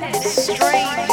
Straight.